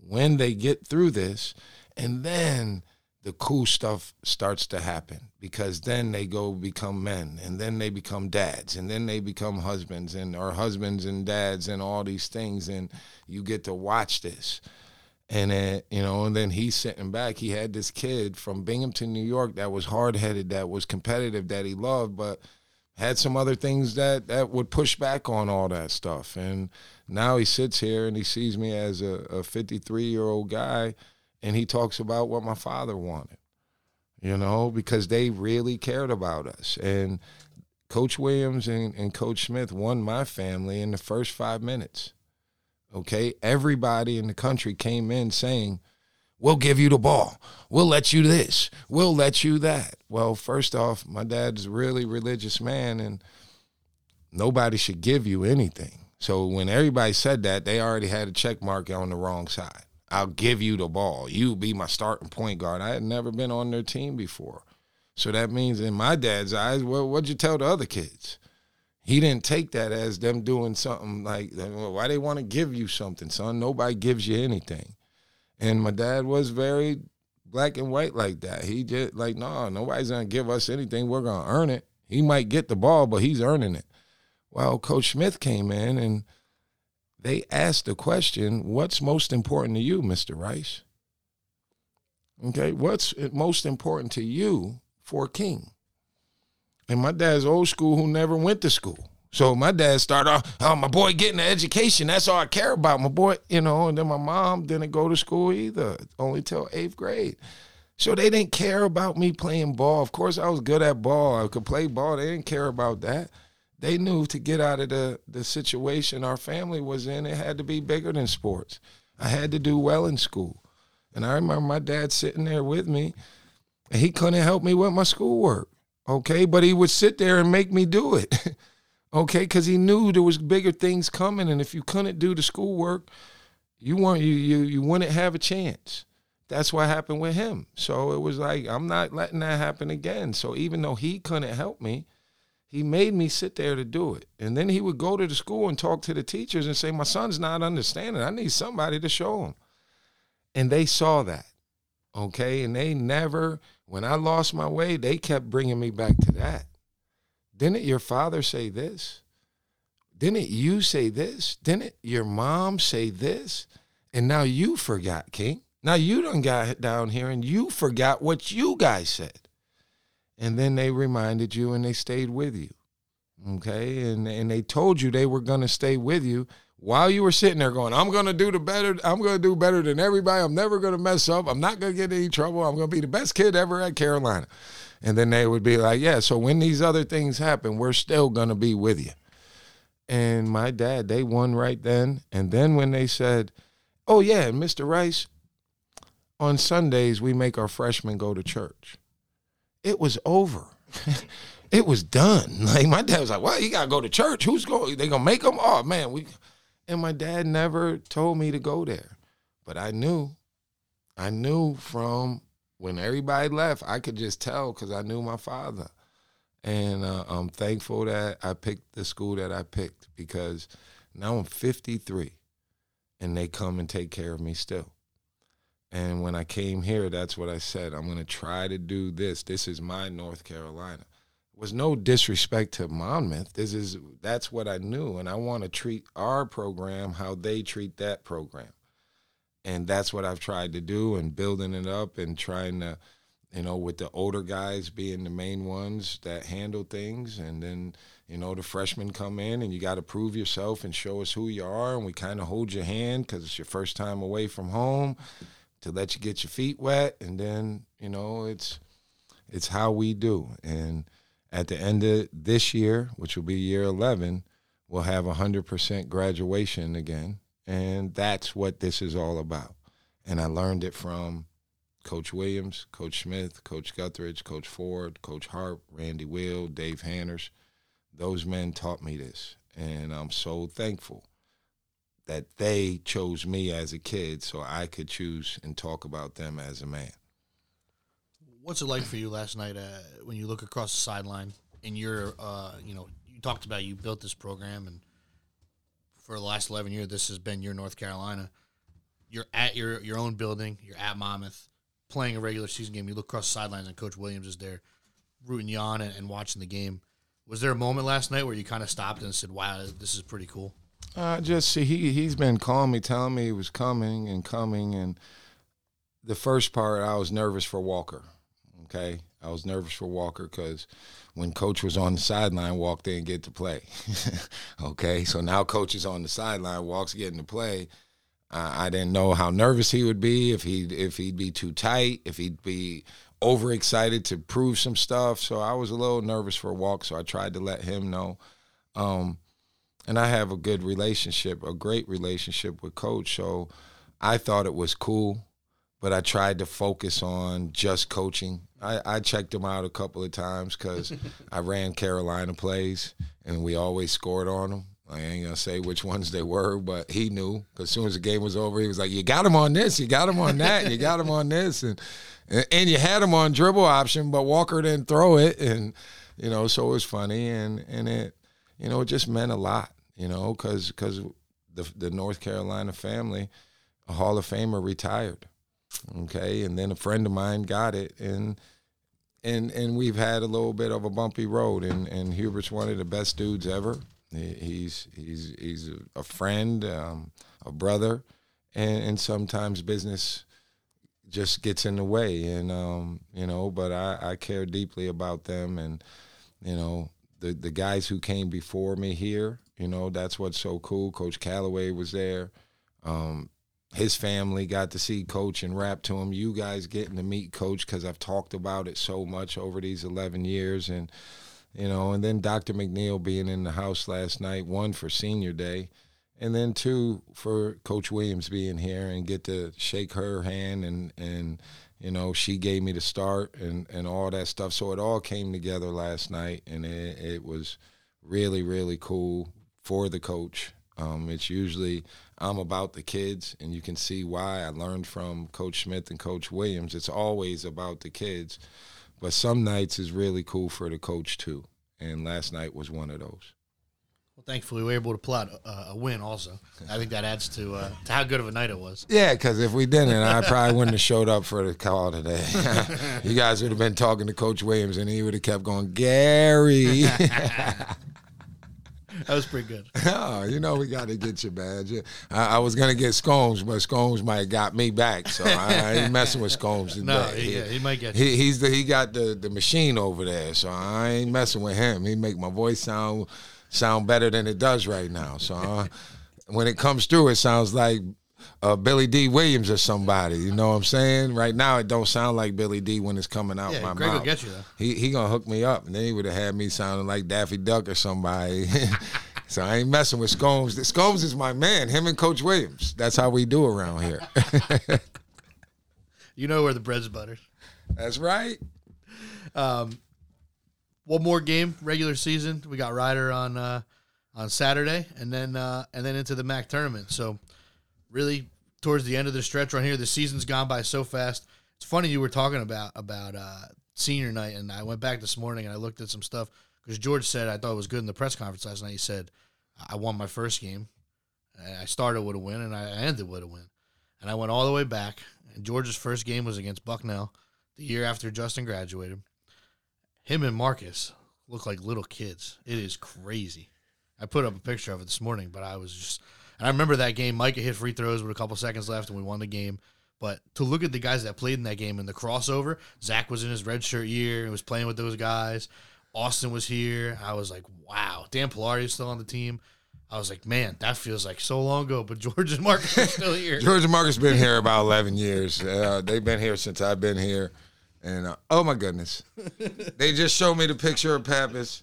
when they get through this. And then the cool stuff starts to happen because then they go become men and then they become dads and then they become husbands and or husbands and dads and all these things and you get to watch this and then you know and then he's sitting back he had this kid from binghamton new york that was hard-headed that was competitive that he loved but had some other things that that would push back on all that stuff and now he sits here and he sees me as a 53 year old guy and he talks about what my father wanted, you know, because they really cared about us. And Coach Williams and, and Coach Smith won my family in the first five minutes. Okay. Everybody in the country came in saying, We'll give you the ball. We'll let you this. We'll let you that. Well, first off, my dad's a really religious man and nobody should give you anything. So when everybody said that, they already had a check mark on the wrong side. I'll give you the ball. You be my starting point guard. I had never been on their team before. So that means in my dad's eyes, well, what'd you tell the other kids? He didn't take that as them doing something like, why they want to give you something, son? Nobody gives you anything. And my dad was very black and white like that. He just like, no, nobody's gonna give us anything. We're gonna earn it. He might get the ball, but he's earning it. Well, Coach Smith came in and – they asked the question, What's most important to you, Mr. Rice? Okay, what's most important to you for King? And my dad's old school who never went to school. So my dad started off, oh, my boy getting an education. That's all I care about. My boy, you know, and then my mom didn't go to school either, only till eighth grade. So they didn't care about me playing ball. Of course, I was good at ball. I could play ball. They didn't care about that they knew to get out of the, the situation our family was in, it had to be bigger than sports. I had to do well in school. And I remember my dad sitting there with me, and he couldn't help me with my schoolwork. Okay, but he would sit there and make me do it. [laughs] okay, because he knew there was bigger things coming, and if you couldn't do the schoolwork, you weren't you you you wouldn't have a chance. That's what happened with him. So it was like I'm not letting that happen again. So even though he couldn't help me, he made me sit there to do it. And then he would go to the school and talk to the teachers and say, My son's not understanding. I need somebody to show him. And they saw that. Okay. And they never, when I lost my way, they kept bringing me back to that. Didn't your father say this? Didn't you say this? Didn't your mom say this? And now you forgot, King. Now you done got down here and you forgot what you guys said and then they reminded you and they stayed with you. Okay? And and they told you they were to stay with you while you were sitting there going, I'm to do the better I'm to do better than everybody. I'm never to mess up. I'm not to get any trouble. I'm to be the best kid ever at Carolina. And then they would be like, "Yeah, so when these other things happen, we're still going to be with you." And my dad, they won right then. And then when they said, "Oh yeah, Mr. Rice, on Sundays we make our freshmen go to church." it was over. [laughs] it was done. [laughs] Like my dad was like, "Well, you gotta go to church. Who's going? They gonna make them? Oh man, we." And my dad never told me to go there, but I knew. I knew from when everybody left, I could just tell because I knew my father, and uh, I'm thankful that I picked the school that I picked because now I'm 53, and they come and take care of me still. And when I came here, that's what I said. I'm going to try to do this. This is my North Carolina. It was no disrespect to Monmouth. This is that's what I knew, and I want to treat our program how they treat that program, and that's what I've tried to do, and building it up and trying to, you know, with the older guys being the main ones that handle things, and then you know the freshmen come in, and you got to prove yourself and show us who you are, and we kind of hold your hand because it's your first time away from home to let you get your feet wet, and then you know it's it's how we do. And at the end of this year, which will be year eleven, we'll have hundred percent graduation again, and that's what this is all about. And I learned it from Coach Williams, Coach Smith, Coach Guthridge, Coach Ford, Coach Hart, Randy Wiel, Dave Hanners. those men taught me this, and I'm so thankful that they chose me as a kid so I could choose and talk about them as a man. What's it like for you last night uh, when you look across the sideline and you're, uh, you know, you talked about you built this program and for the last 11 years, this has been your North Carolina. You're at your, your own building, you're at Monmouth playing a regular season game. You look across the sidelines and Coach Williams is there rooting you on and, and watching the game. Was there a moment last night where you kind of stopped and said, wow, this is pretty cool? Uh, just see, he he's been calling me, telling me he was coming and coming, and the first part I was nervous for Walker. Okay, I was nervous for Walker because when Coach was on the sideline, Walk didn't get to play. [laughs] okay, so now Coach is on the sideline, Walk's getting to play. Uh, I didn't know how nervous he would be if he if he'd be too tight, if he'd be overexcited to prove some stuff. So I was a little nervous for a Walk, so I tried to let him know. Um, and I have a good relationship, a great relationship with Coach. So I thought it was cool, but I tried to focus on just coaching. I, I checked him out a couple of times because [laughs] I ran Carolina plays, and we always scored on them. I ain't gonna say which ones they were, but he knew because as soon as the game was over, he was like, "You got him on this, you got him on that, you got him on this," and and you had him on dribble option, but Walker didn't throw it, and you know, so it was funny, and and it you know, it just meant a lot, you know, because because the the North Carolina family, a Hall of Famer retired, okay, and then a friend of mine got it, and and and we've had a little bit of a bumpy road, and and Hubert's one of the best dudes ever. He's he's he's a friend, um, a brother, and and sometimes business just gets in the way, and um, you know, but I I care deeply about them, and you know the the guys who came before me here. You know, that's what's so cool. Coach calloway was there. Um, his family got to see Coach and rap to him. You guys getting to meet Coach because I've talked about it so much over these 11 years. And, you know, and then Dr. McNeil being in the house last night, one for senior day, and then two for Coach Williams being here and get to shake her hand and, and you know, she gave me the start and, and all that stuff. So it all came together last night, and it, it was really, really cool for the coach. Um, it's usually I'm about the kids, and you can see why I learned from Coach Smith and Coach Williams. It's always about the kids, but some nights is really cool for the coach too. And last night was one of those. Well, thankfully, we were able to pull out a, a win. Also, I think that adds to uh, to how good of a night it was. Yeah, because if we didn't, I probably wouldn't have showed up for the call today. [laughs] you guys would have been talking to Coach Williams, and he would have kept going, Gary. [laughs] that was pretty good. oh, [laughs] you know we got to get you, man. I, I, was gonna get Scones, but Scones might have got me back, so I, I ain't [laughs] messing with Scones today. No, he, yeah, he might get. He, he's the he got the the machine over there, so I ain't messing with him. He make my voice sound sound better than it does right now. So uh, when it comes through, it sounds like uh, Billy Dee Williams or somebody. You know what I'm saying? Right now, it don't sound like Billy D when it's coming out yeah, my Greg mouth. will get you though. He he gonna hook me up, and then he would have had me sounding like Daffy Duck or somebody. [laughs] so I ain't messing with Scones. Scones is my man. Him and Coach Williams. That's how we do around here. [laughs] you know where the bread's buttered. That's right. Um, one more game, regular season. We got Rider on uh, on Saturday, and then uh, and then into the MAAC tournament. So really, towards the end of the stretch run here, the season's gone by so fast. It's funny you were talking about about uh, senior night, and I went back this morning and I looked at some stuff because George said I thought it was good in the press conference last night. He said I won my first game, I started with a win, and I ended with a win, and I went all the way back. And George's first game was against Bucknell, the year after Justin graduated him and Marcus look like little kids. It is crazy. I put up a picture of it this morning, but I was just, and I remember that game. Micah hit free throws with a couple seconds left, and we won the game. But to look at the guys that played in that game and the crossover, Zach was in his red shirt year and was playing with those guys. Austin was here. I was like, wow. Dan Polari is still on the team. I was like, man, that feels like so long ago. But [laughs] George and Marcus are still here. [laughs] George and Marcus been here about eleven years. Uh, they've been here since I've been here. And uh, oh my goodness, [laughs] they just showed me the picture of Pappas.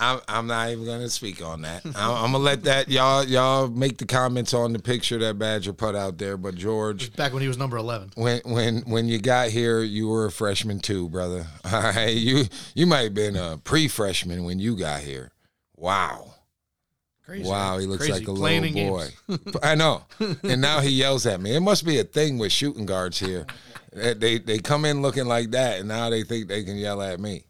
I'm, I'm not even gonna speak on that. I'm, I'm gonna let that y'all y'all make the comments on the picture that Badger put out there. But George, Back when he was number 11. when when when you got here, you were a freshman too, brother. [laughs] All right, you you might have been a pre-freshman when you got here. Wow. Crazy. Wow, he looks Crazy. like a Playing little boy. [laughs] I know. And now he yells at me. It must be a thing with shooting guards here. [laughs] They they come in looking like that, and now they think they can yell at me.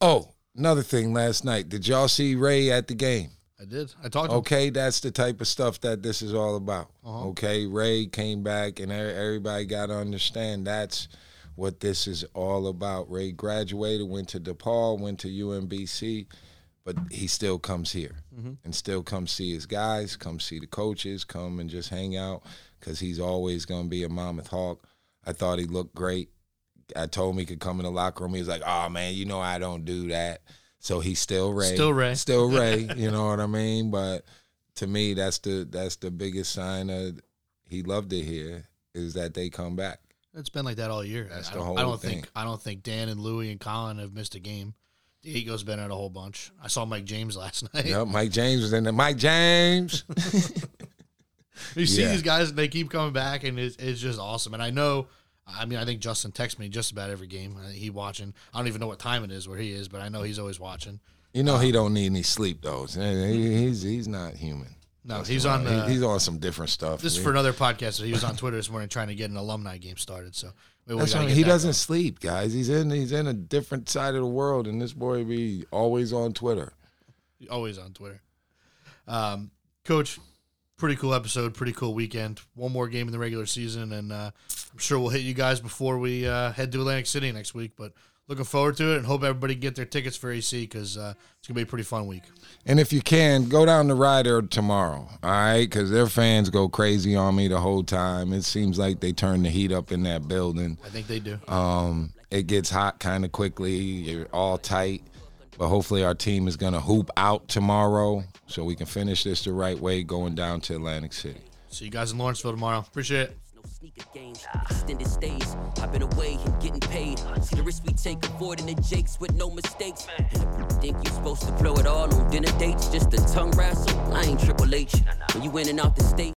Oh, another thing. Last night, did y'all see Ray at the game? I did. I talked to him. Okay, that's the type of stuff that this is all about. Uh-huh. Okay, Ray came back, and everybody got to understand that's what this is all about. Ray graduated, went to DePaul, went to UMBC, but he still comes here Mm-hmm. and still come see his guys, come see the coaches, come and just hang out because he's always going to be a Monmouth Hawk. I thought he looked great. I told him he could come in the locker room. He was like, "Oh man, you know I don't do that." So he's still Ray, Still Ray. still [laughs] Ray. you know what I mean? But to me, that's the that's the biggest sign of he loved it here is that they come back. It's been like that all year. That's I the don't, whole I don't thing. think I don't think Dan and Louie and Colin have missed a game. Diego's been at a whole bunch. I saw Mike James last [laughs] night. Yep, Mike James was in there. Mike James. [laughs] You see Yeah. these guys, and they keep coming back, and it's, it's just awesome. And I know, I mean, I think Justin texts me just about every game. Uh, he watching. I don't even know what time it is where he is, but I know he's always watching. You know uh, he don't need any sleep though. He- He's he's not human. No, he's on the. Uh, he's on some different stuff. this is for another podcast. He was on Twitter this morning trying to get an alumni game started. So maybe we That's what, get he doesn't going. sleep, guys. He's in he's in a different side of the world, and this boy be always on Twitter. always on Twitter. Um, Coach, pretty cool episode, pretty cool weekend. One more game in the regular season, and uh, I'm sure we'll hit you guys before we uh, head to Atlantic City next week. But looking forward to it, and hope everybody can get their tickets for AC because uh, it's gonna be a pretty fun week. And if you can, go down to Rider tomorrow, all right? Because their fans go crazy on me the whole time. It seems like they turn the heat up in that building. I think they do. Um, it gets hot kind of quickly. You're all tight. But hopefully our team is going to hoop out tomorrow so we can finish this the right way going down to Atlantic City. See you guys in Lawrenceville tomorrow. Appreciate it. Sneaker games, extended stays. I've been away and getting paid. See the risk we take, avoiding the jakes with no mistakes. Think you supposed to blow it all on dinner dates? Just a tongue wrestle? I ain't Triple H. When you in and out the state.